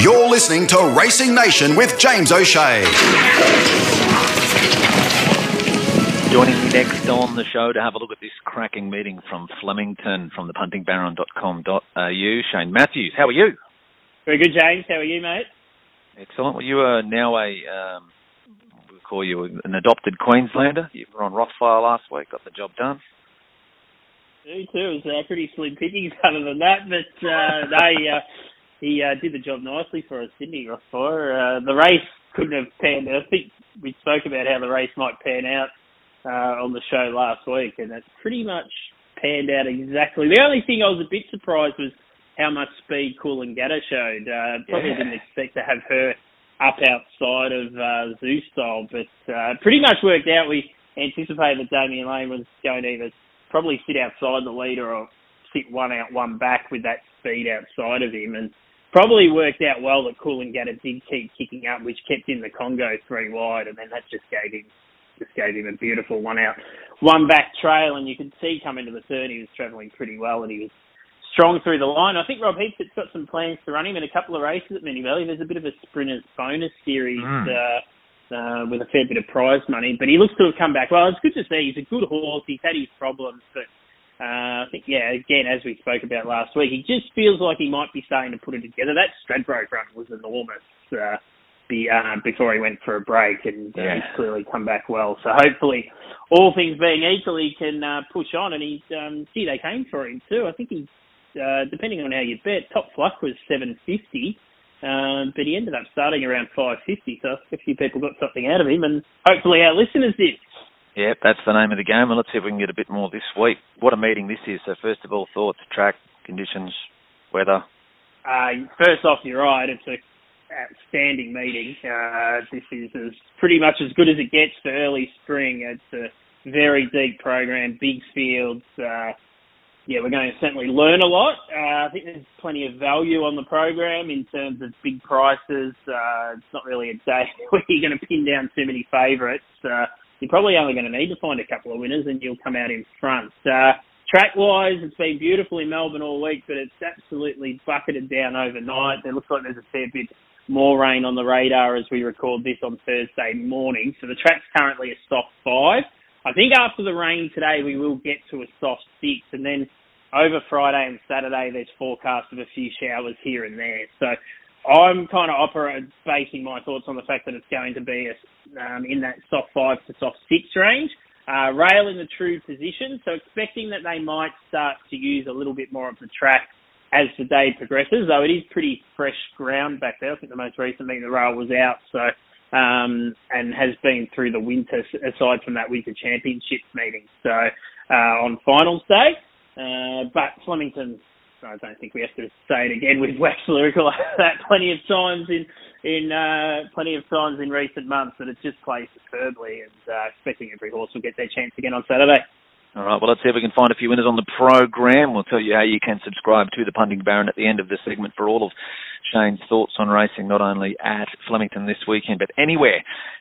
You're listening to Racing Nation with James O'Shea. Joining me next on the show to have a look at this cracking meeting from Flemington from the puntingbaron.com.au, Shane Matthews. How are you? Very good, James. How are you, mate? Excellent. Well, you are now a, um, we call you an adopted Queenslander. You were on Rothfire last week, got the job done. Me too. It was uh, pretty slim pickings other than that, but uh, they, uh, he uh, did the job nicely for us, didn't he, Rothfire? Uh, the race couldn't have panned out. I think we spoke about how the race might pan out uh, on the show last week, and it pretty much panned out exactly. The only thing I was a bit surprised was how much speed Cool and Coolangatta showed. Uh, probably Yeah. didn't expect to have her up outside of uh, Zoo style, but uh, pretty much worked out. We anticipated that Damian Lane was going to either probably sit outside the leader or sit one out, one back with that speed outside of him, and probably worked out well that Coolangatta did keep kicking up, which kept in the Congo three wide, and then that just gave him just gave him a beautiful one out, one back trail, and you could see coming to the turn he was travelling pretty well, and he was strong through the line. I think Rob Heathcote's got some plans to run him in a couple of races at Moonee Valley. There's a bit of a sprinters bonus series Mm. uh, uh, with a fair bit of prize money, but he looks to have come back well. It's good to see. He's a good horse. He's had his problems, but uh, I think, yeah, again, as we spoke about last week, he just feels like he might be starting to put it together. That Stradbroke run was enormous uh, be, uh, before he went for a break, and uh, Yeah. he's clearly come back well. So hopefully, all things being equal, he can uh, push on. And he's, um, gee, they came for him too. I think he's, uh, depending on how you bet, top fluc was 750. Um, but he ended up starting around 550, so a few people got something out of him, and hopefully our listeners did. Yep, that's the name of the game, and let's see if we can get a bit more this week. What a meeting this is. So first of all, thoughts, track, conditions, weather. Uh, first off, you're right. It's an outstanding meeting. Uh, this is as pretty much as good as it gets for early spring. It's a very deep program, big fields. Uh, yeah, we're going to certainly learn a lot. Uh, I think there's plenty of value on the program in terms of big prices. Uh, it's not really a day where you're going to pin down too many favourites. You're probably only going to need to find a couple of winners and you'll come out in front. Uh, track wise, it's been beautiful in Melbourne all week, but it's absolutely bucketed down overnight. It looks like there's a fair bit more rain on the radar as we record this on Thursday morning. So the track's currently a soft five. I think after the rain today, we will get to a soft six, and then over Friday and Saturday, there's forecast of a few showers here and there. So I'm kind of operating, basing my thoughts on the fact that it's going to be a, um, in that soft five to soft six range. Uh, rail in the true position, so expecting that they might start to use a little bit more of the track as the day progresses, though it is pretty fresh ground back there. I think the most recent meeting the rail was out, so um, and has been through the winter aside from that winter championships meeting. So uh, on finals day, uh, but Flemington, I don't think we have to say it again. We've lyrical that plenty of times in in uh, plenty of times in recent months that it's just plays superbly, and uh, expecting every horse will get their chance again on Saturday. All right, well, let's see if we can find a few winners on the program. We'll tell you how you can subscribe to the Punting Baron at the end of the segment for all of Shane's thoughts on racing, not only at Flemington this weekend, but anywhere.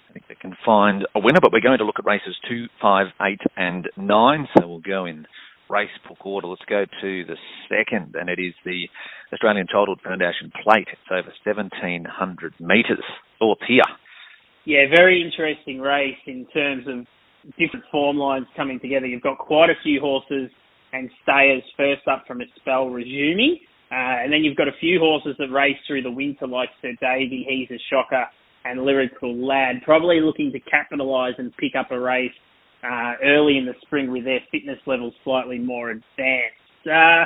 I think they can find a winner, but we're going to look at races two, five, eight, and nine. So we'll go in race book order. Let's go to the second, and it is the Australian Childhood Foundation Plate. It's over 1,700 metres. Thoughts here? Yeah, very interesting race in terms of different form lines coming together. You've got quite a few horses and stayers first up from a spell resuming. Uh, and then you've got a few horses that race through the winter like Sir Davy, He's a Shocker and Lyrical Lad, probably looking to capitalise and pick up a race uh, early in the spring with their fitness levels slightly more advanced. Uh,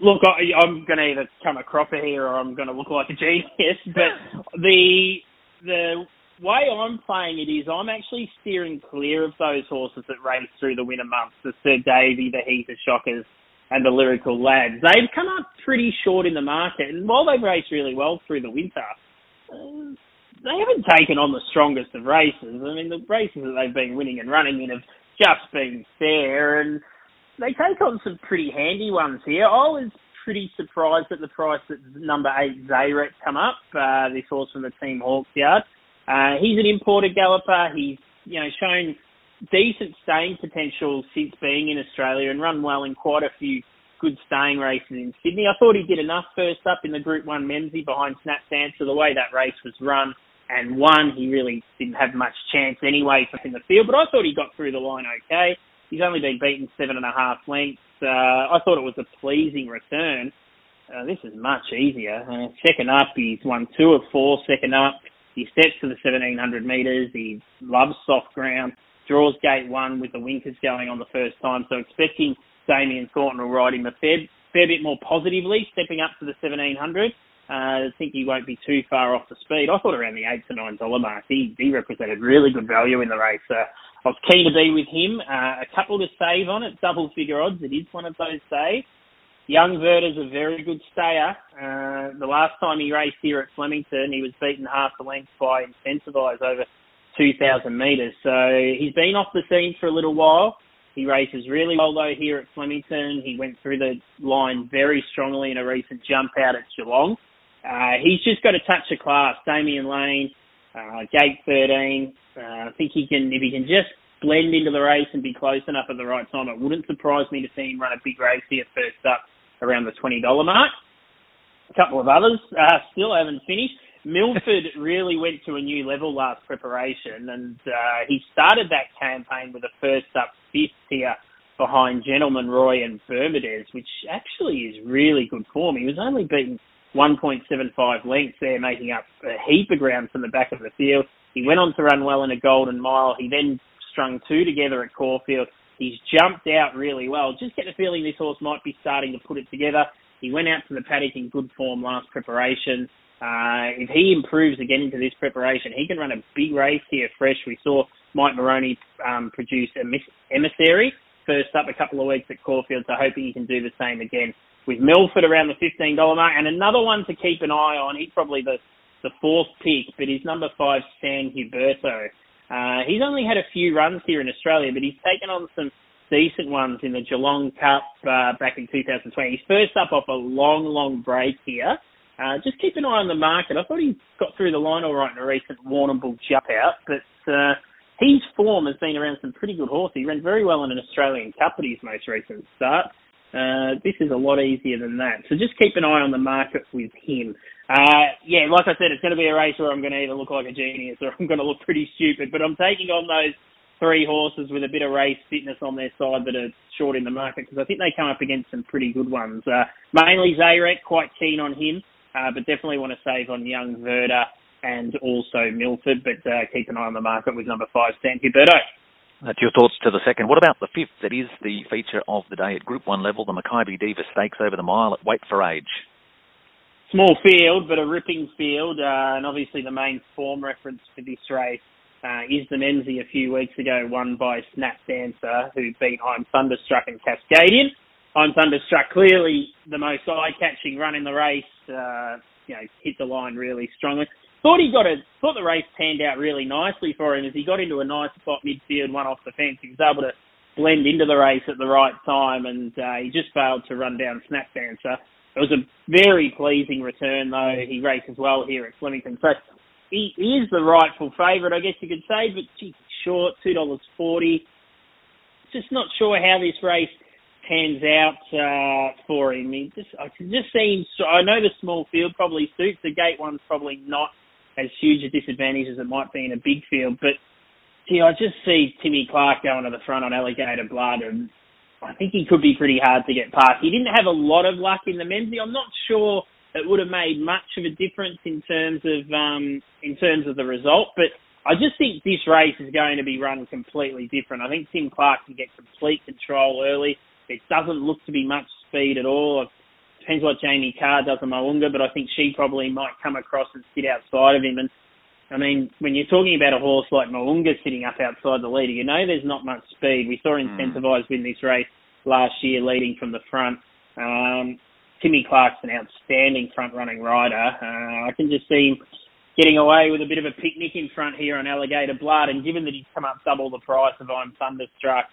look, I, I'm going to either come a cropper here or I'm going to look like a genius, but the the way I'm playing it is I'm actually steering clear of those horses that race through the winter months, the Sir Davy, the He's a Shockers, and the Lyrical Lads. They've come up pretty short in the market, and while they've raced really well through the winter, uh, they haven't taken on the strongest of races. I mean, the races that they've been winning and running in have just been fair, and they take on some pretty handy ones here. I was pretty surprised at the price that number eight Zayrek come up. Uh, this horse from the team Hawks Yard. Uh, he's an imported galloper. He's you know shown decent staying potential since being in Australia and run well in quite a few good staying races in Sydney. I thought he did enough first up in the Group 1 Memsie behind Snap Dancer. The way that race was run and one, he really didn't have much chance anyway in the field, but I thought he got through the line okay. He's only been beaten seven and a half lengths. Uh, I thought it was a pleasing return. Uh, this is much easier. Uh, second up, he's won two of four second up. He steps to the 1700 metres. He loves soft ground. Draws gate one with the winkers going on the first time. So expecting Damien Thornton will ride him a fair, fair bit more positively, stepping up to the 1700. Uh, I think he won't be too far off the speed. I thought around the eight to nine dollar mark. He he represented really good value in the race. Uh, I was keen to be with him. Uh, a couple to save on it, double figure odds. It is one of those saves. Young Werther's a very good stayer. Uh, the last time he raced here at Flemington, he was beaten half the length by Incentivise over 2,000 metres. So he's been off the scene for a little while. He races really well though here at Flemington. He went through the line very strongly in a recent jump out at Geelong. Uh, he's just got a touch of class. Damian Lane, uh, gate 13. Uh, I think he can, if he can just blend into the race and be close enough at the right time, it wouldn't surprise me to see him run a big race here first up around the $20 mark. A couple of others uh, still haven't finished. Milford really went to a new level last preparation, and uh, he started that campaign with a first up fifth here behind Gentleman Roy and Bermudez, which actually is really good form. He was only beaten 1.75 lengths there, making up a heap of ground from the back of the field. He went on to run well in a Golden Mile. He then strung two together at Caulfield. He's jumped out really well. Just get the feeling this horse might be starting to put it together. He went out to the paddock in good form last preparation. Uh, if he improves again into this preparation, he can run a big race here fresh. We saw Mike Moroney um, produce a emissary first up a couple of weeks at Caulfield, so hoping he can do the same again with Milford around the $15 mark. And another one to keep an eye on, he's probably the, the fourth pick, but he's number five, San Huberto. Uh, he's only had a few runs here in Australia, but he's taken on some decent ones in the Geelong Cup uh, back in 2020. He's first up off a long, long break here. Uh, just keep an eye on the market. I thought he got through the line all right in a recent Warrnambool jump out, but uh, his form has been around some pretty good horses. He ran very well in an Australian Cup at his most recent start. Uh, this is a lot easier than that. So just keep an eye on the market with him. Uh, yeah, like I said, it's going to be a race where I'm going to either look like a genius or I'm going to look pretty stupid, but I'm taking on those three horses with a bit of race fitness on their side that are short in the market because I think they come up against some pretty good ones. Uh, mainly Zarek, quite keen on him uh, but definitely want to save on Young Werther and also Milford, but uh, keep an eye on the market with number five, San Huberto. That's your thoughts to the second. What about the fifth? That is the feature of the day at Group 1 level, the Makybe Diva Stakes over the mile at Weight for Age. Small field, but a ripping field, uh, and obviously the main form reference for this race uh, is the Memsie a few weeks ago, won by Snap Dancer, who beat I'm Thunderstruck and Cascadian. I'm Thunderstruck, clearly the most eye-catching run in the race. Uh, you know, hit the line really strongly. Thought he got a thought the race panned out really nicely for him as he got into a nice spot midfield, one off the fence. He was able to blend into the race at the right time, and uh, he just failed to run down Snap Dancer. It was a very pleasing return, though. He races well here at Flemington, so he, he is the rightful favourite, I guess you could say. But gee, short, two dollars forty. Just not sure how this race pans out uh, for him. He just, I can just see him. So I know the small field probably suits. The gate one's probably not as huge a disadvantage as it might be in a big field. But gee, I just see Timmy Clark going to the front on Alligator Blood, and I think he could be pretty hard to get past. He didn't have a lot of luck in the Memsie. I'm not sure it would have made much of a difference in terms of um, in terms of the result, but. I just think this race is going to be run completely different. I think Tim Clark can get complete control early. It doesn't look to be much speed at all. It depends what Jamie Kah does on Mo'unga, but I think she probably might come across and sit outside of him. And I mean, when you're talking about a horse like Mo'unga sitting up outside the leader, you know there's not much speed. We saw Incentivise mm. win this race last year, leading from the front. Um, Timmy Clark's an outstanding front running rider. Uh, I can just see him getting away with a bit of a picnic in front here on Alligator Blood. And given that he's come up double the price of I'm Thunderstruck,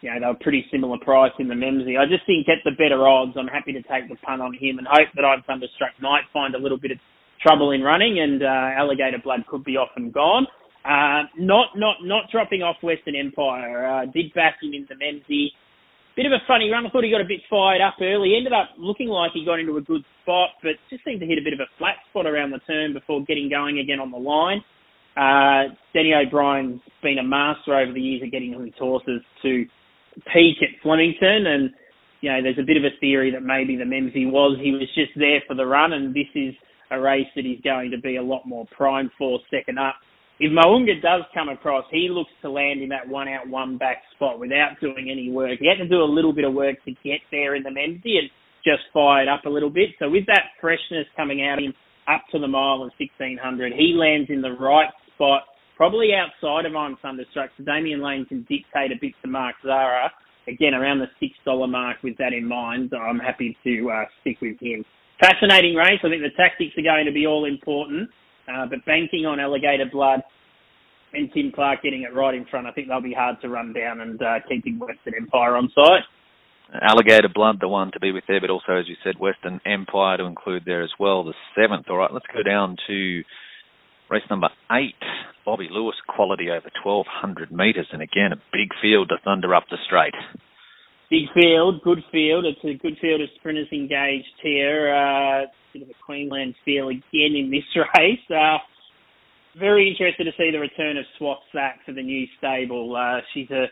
you know, they were pretty similar price in the Memsie. I just think at the better odds, I'm happy to take the punt on him and hope that I'm Thunderstruck might find a little bit of trouble in running and uh, Alligator Blood could be off and gone. Uh, not not not dropping off Western Empire. Uh, did back him in the Memsie. bit of a funny run. I thought he got a bit fired up early. Ended up looking like he got into a good spot, but just seemed to hit a bit of a flat spot around the turn before getting going again on the line. Uh, Danny O'Brien's been a master over the years of getting his horses to peak at Flemington, and you know there's a bit of a theory that maybe the Memsie was he was just there for the run, and this is a race that he's going to be a lot more primed for second up if Mo'unga does come across, he looks to land in that one out, one back spot without doing any work. He had to do a little bit of work to get there in the Memsie and just fired up a little bit. So with that freshness coming out of him up to the mile and 1600, he lands in the right spot, probably outside of I'm Thunderstruck. So Damian Lane can dictate a bit to Mark Zahra. Again, around the $6 mark with that in mind, I'm happy to uh, stick with him. Fascinating race. I think the tactics are going to be all important. Uh, but banking on Alligator Blood and Tim Clark getting it right in front, I think they'll be hard to run down and uh, keeping Western Empire on site. Alligator Blood, the one to be with there, but also, as you said, Western Empire to include there as well, the seventh. All right, let's go down to race number eight. Bobby Lewis quality over 1,200 metres, and again, a big field to thunder up the straight. Big field, good field. It's a good field of sprinters engaged here. Uh, bit of a Queensland feel again in this race. Uh, very interested to see the return of Swats That for the new stable. Uh, she's a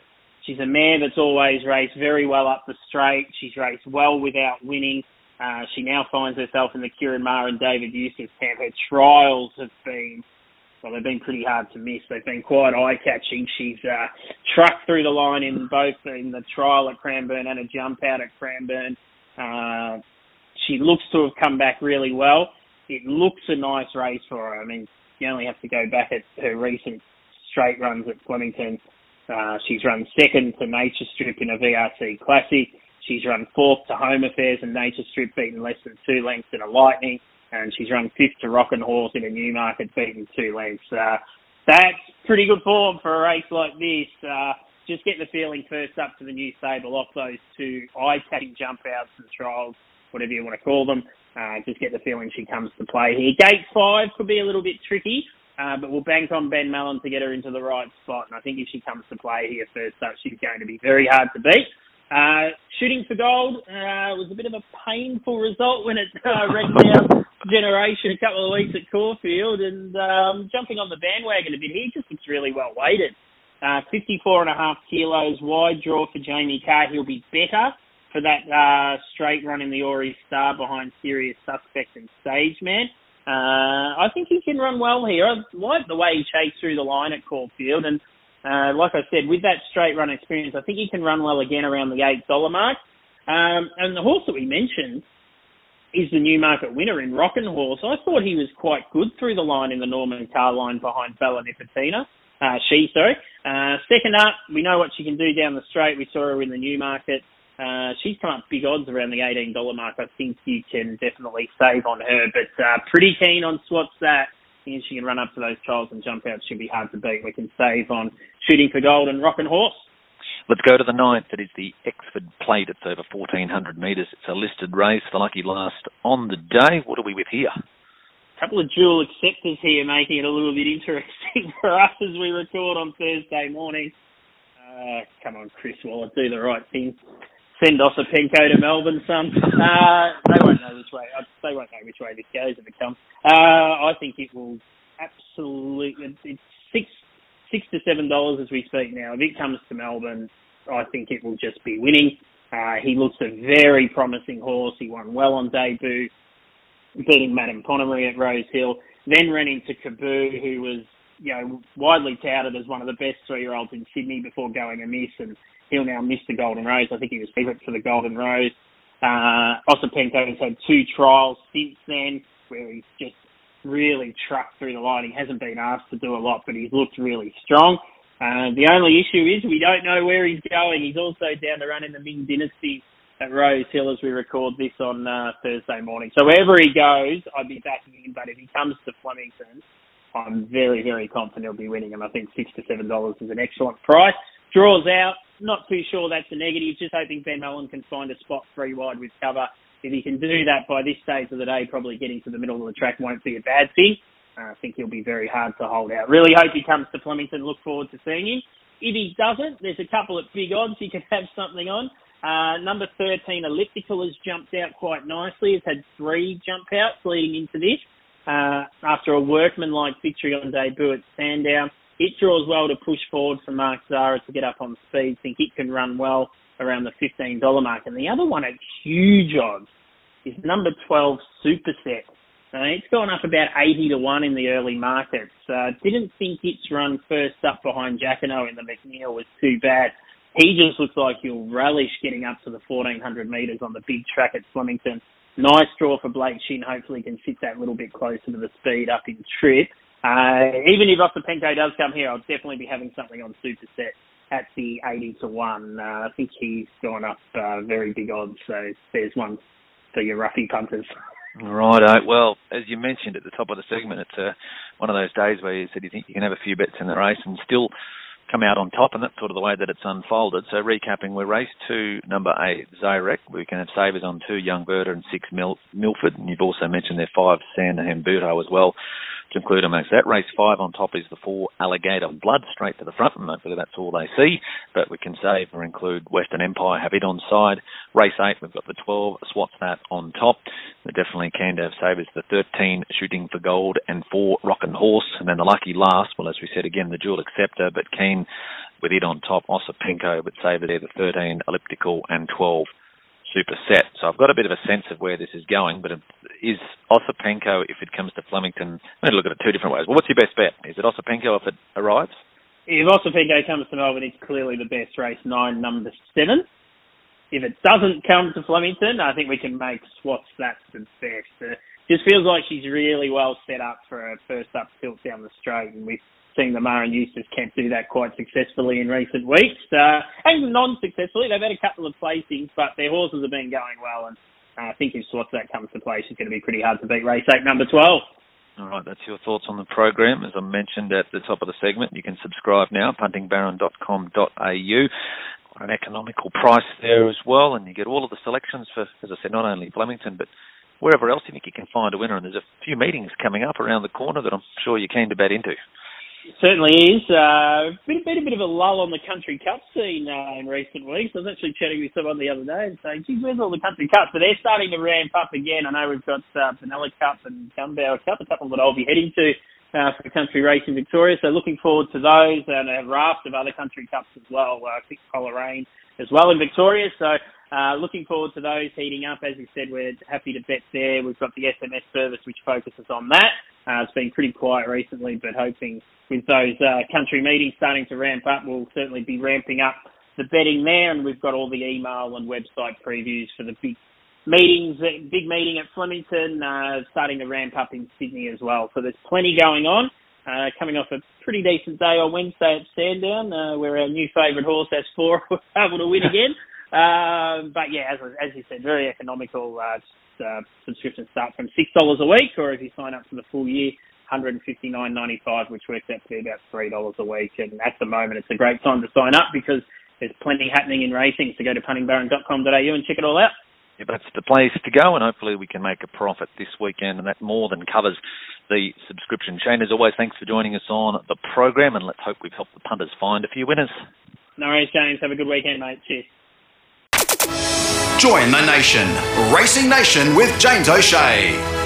she's a mare that's always raced very well up the straight. She's raced well without winning. Uh, she now finds herself in the Ciaron Maher and David Eustace camp. Her trials have been well, they've been pretty hard to miss. They've been quite eye catching. She's uh, trucked through the line in both in the trial at Cranbourne and a jump out at Cranbourne. Uh, she looks to have come back really well. It looks a nice race for her. I mean, you only have to go back at her recent straight runs at Flemington. Uh, she's run second to Nature Strip in a VRC Classic. She's run fourth to Home Affairs and Nature Strip, beaten less than two lengths in a Lightning. And she's run fifth to Rock and Horse in a Newmarket, beaten two lengths. Uh, that's pretty good form for a race like this. Uh, just get the feeling first up to the new stable off those two eye-catching jump outs and trials whatever you want to call them. Uh, just get the feeling she comes to play here. Gate five could be a little bit tricky, uh, but we'll bank on Ben Melham to get her into the right spot. And I think if she comes to play here first up, she's going to be very hard to beat. Uh, shooting for gold uh, was a bit of a painful result when it uh, down generation a couple of weeks at Caulfield, and um, jumping on the bandwagon a bit. He just looks really well weighted. Uh, 54 and a half kilos wide draw for Jamie Kah. He'll be better for that uh, straight run in the Aurie's Star behind Serious Suspect and Stage Man. Uh, I think he can run well here. I like the way he chased through the line at Caulfield, and uh, like I said, with that straight run experience, I think he can run well again around the eight dollar mark. Um, and the horse that we mentioned is the Newmarket winner in Rockin' Horse. I thought he was quite good through the line in the Norman Carlyon behind Bella Nipotina. Uh, she, sorry. Uh, second up, we know what she can do down the straight. We saw her in the Newmarket. Uh, she's come up big odds around the $18 mark. I think you can definitely save on her, but uh, pretty keen on Swats that. And she can run up to those trials and jump out. Should be hard to beat. We can save on shooting for gold and rocking horse. Let's go to the ninth. It is the Exford Plate. It's over 1,400 metres. It's a listed race. The lucky last on the day. What are we with here? A couple of dual acceptors here, making it a little bit interesting for us as we record on Thursday morning. Uh, come on, Chris Waller, do the right thing send Osipenko to Melbourne, son. Uh, they won't know which way. Uh, they won't know which way this goes if it comes. Uh, I think it will absolutely. It's six six to seven dollars as we speak now. If it comes to Melbourne, I think it will just be winning. Uh, he looks a very promising horse. He won well on debut, beating Madame Ponomarie at Rose Hill. Then ran into Kaboo, who was you know widely touted as one of the best three year olds in Sydney before going amiss and he'll now miss the Golden Rose. I think he was favourite for the Golden Rose. Uh, Osipenko has had two trials since then where he's just really trucked through the line. He hasn't been asked to do a lot, but he's looked really strong. Uh, the only issue is we don't know where he's going. He's also down to run in the Ming Dynasty at Rose Hill as we record this on uh, Thursday morning. So wherever he goes, I'd be backing him. But if he comes to Flemington, I'm very, very confident he'll be winning. And I think six to seven dollars is an excellent price. Draws out. Not too sure that's a negative. Just hoping Ben Melham can find a spot three wide with cover. If he can do that by this stage of the day, probably getting to the middle of the track won't be a bad thing. Uh, I think he'll be very hard to hold out. Really hope he comes to Flemington. Look forward to seeing him. If he doesn't, there's a couple of big odds he can have something on. Uh, number 13, Elliptical, has jumped out quite nicely. It's had three jump outs leading into this. Uh, after a workman-like victory on debut at Sandown, it draws well to push forward for Mark Zahra to get up on speed. Think it can run well around the $15 mark. And the other one at huge odds is number 12, Superset. Uh, it's gone up about 80 to 1 in the early markets. Uh, didn't think its run first up behind Jackano in the McNeil was too bad. He just looks like he'll relish getting up to the 1400 metres on the big track at Flemington. Nice draw for Blake Shinn. Hopefully can sit that little bit closer to the speed up in trip. Uh, even if Osipenko does come here, I'll definitely be having something on Superset at the 80 to 1. Uh, I think he's gone up uh, very big odds, so there's one for your roughy punters. Right. Uh, well, as you mentioned at the top of the segment, it's uh, one of those days where you said you think you can have a few bets in the race and still come out on top, and that's sort of the way that it's unfolded. So recapping, we're race two, number eight, Zarek. We can have savers on two, Young Werther and six, Mil- Milford. And you've also mentioned there five, San Huberto as well to include amongst that. Race five on top is the four Alligator Blood straight to the front, and hopefully that's all they see. But we can save or include Western Empire, have it on side. Race eight, we've got the 12, Swats that on top. We're definitely to have savers the 13, Shooting for Gold, and four, Rockin' Horse. And then the lucky last, well, as we said again, the Dual Acceptor, but keen with it on top, Osipenko, but saver there the 13, Elliptical, and 12 super set. So I've got a bit of a sense of where this is going, but is Osipenko, if it comes to Flemington, I'm going to look at it two different ways. Well, what's your best bet? Is it Osipenko if it arrives? If Osipenko comes to Melbourne, it's clearly the best race, nine, number seven. If it doesn't come to Flemington, I think we can make Swats that's the best. Uh, just feels like she's really well set up for a first up tilt down the straight, and with seen the Maher and Eustace Kemp do that quite successfully in recent weeks. Uh, and non-successfully, they've had a couple of placings, but their horses have been going well. And uh, I think if that comes to play, she's going to be pretty hard to beat. Race eight, number 12. All right, that's your thoughts on the program. As I mentioned at the top of the segment, you can subscribe now, puntingbaron.com.au. An economical price there as well, and you get all of the selections for, as I said, not only Flemington, but wherever else you think you can find a winner. And there's a few meetings coming up around the corner that I'm sure you're keen to bet into certainly is. Uh, been, been a bit of a lull on the country cup scene uh, in recent weeks. I was actually chatting with someone the other day and saying, geez, where's all the country cups? But they're starting to ramp up again. I know we've got uh, Benalla Cup and Gunbower Cup, a couple that I'll be heading to uh, for country race in Victoria. So looking forward to those and a raft of other country cups as well. Uh, Quick Coleraine as well in Victoria. So uh, looking forward to those heating up. As you said, we're happy to bet there. We've got the SMS service which focuses on that. Uh, it's been pretty quiet recently, but hoping with those uh, country meetings starting to ramp up, we'll certainly be ramping up the betting there. And we've got all the email and website previews for the big meetings, big meeting at Flemington, uh, starting to ramp up in Sydney as well. So there's plenty going on. Uh, coming off a pretty decent day on Wednesday at Sandown, uh, where our new favourite horse S4 was able to win again. Um, but yeah, as, as you said, very economical. Uh, uh, subscriptions start from six dollars a week, or if you sign up for the full year, one hundred and fifty nine ninety five, which works out to be about three dollars a week. And at the moment, it's a great time to sign up because there's plenty happening in racing. So go to puntingbaron.com.au and check it all out. Yeah, that's the place to go, and hopefully we can make a profit this weekend, and that more than covers the subscription. Shane, as always, thanks for joining us on the program, and let's hope we've helped the punters find a few winners. No worries, James. Have a good weekend, mate. Cheers. Join the nation. Racing Nation with James O'Shea.